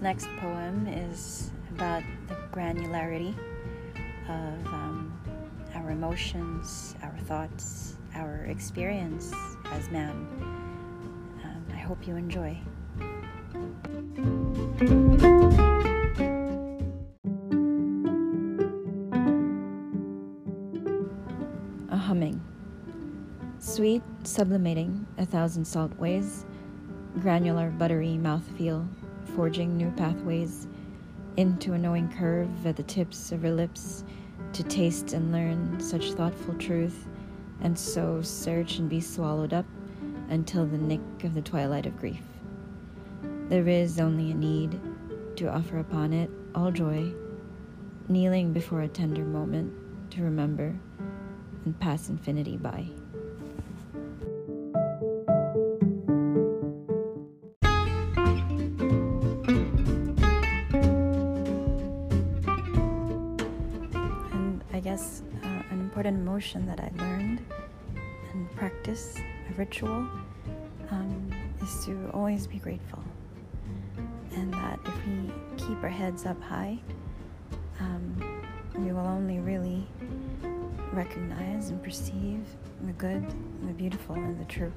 next poem is about the granularity of um, our emotions, our thoughts, our experience as man. Um, I hope you enjoy. A humming. Sweet, sublimating a thousand salt ways, granular, buttery mouthfeel, forging new pathways into a knowing curve at the tips of her lips to taste and learn such thoughtful truth, and so search and be swallowed up until the nick of the twilight of grief. There is only a need to offer upon it all joy, kneeling before a tender moment to remember and pass infinity by. Guess uh, an important emotion that I learned and practice, a ritual, um, is to always be grateful. And that if we keep our heads up high, um, we will only really recognize and perceive the good, the beautiful, and the true.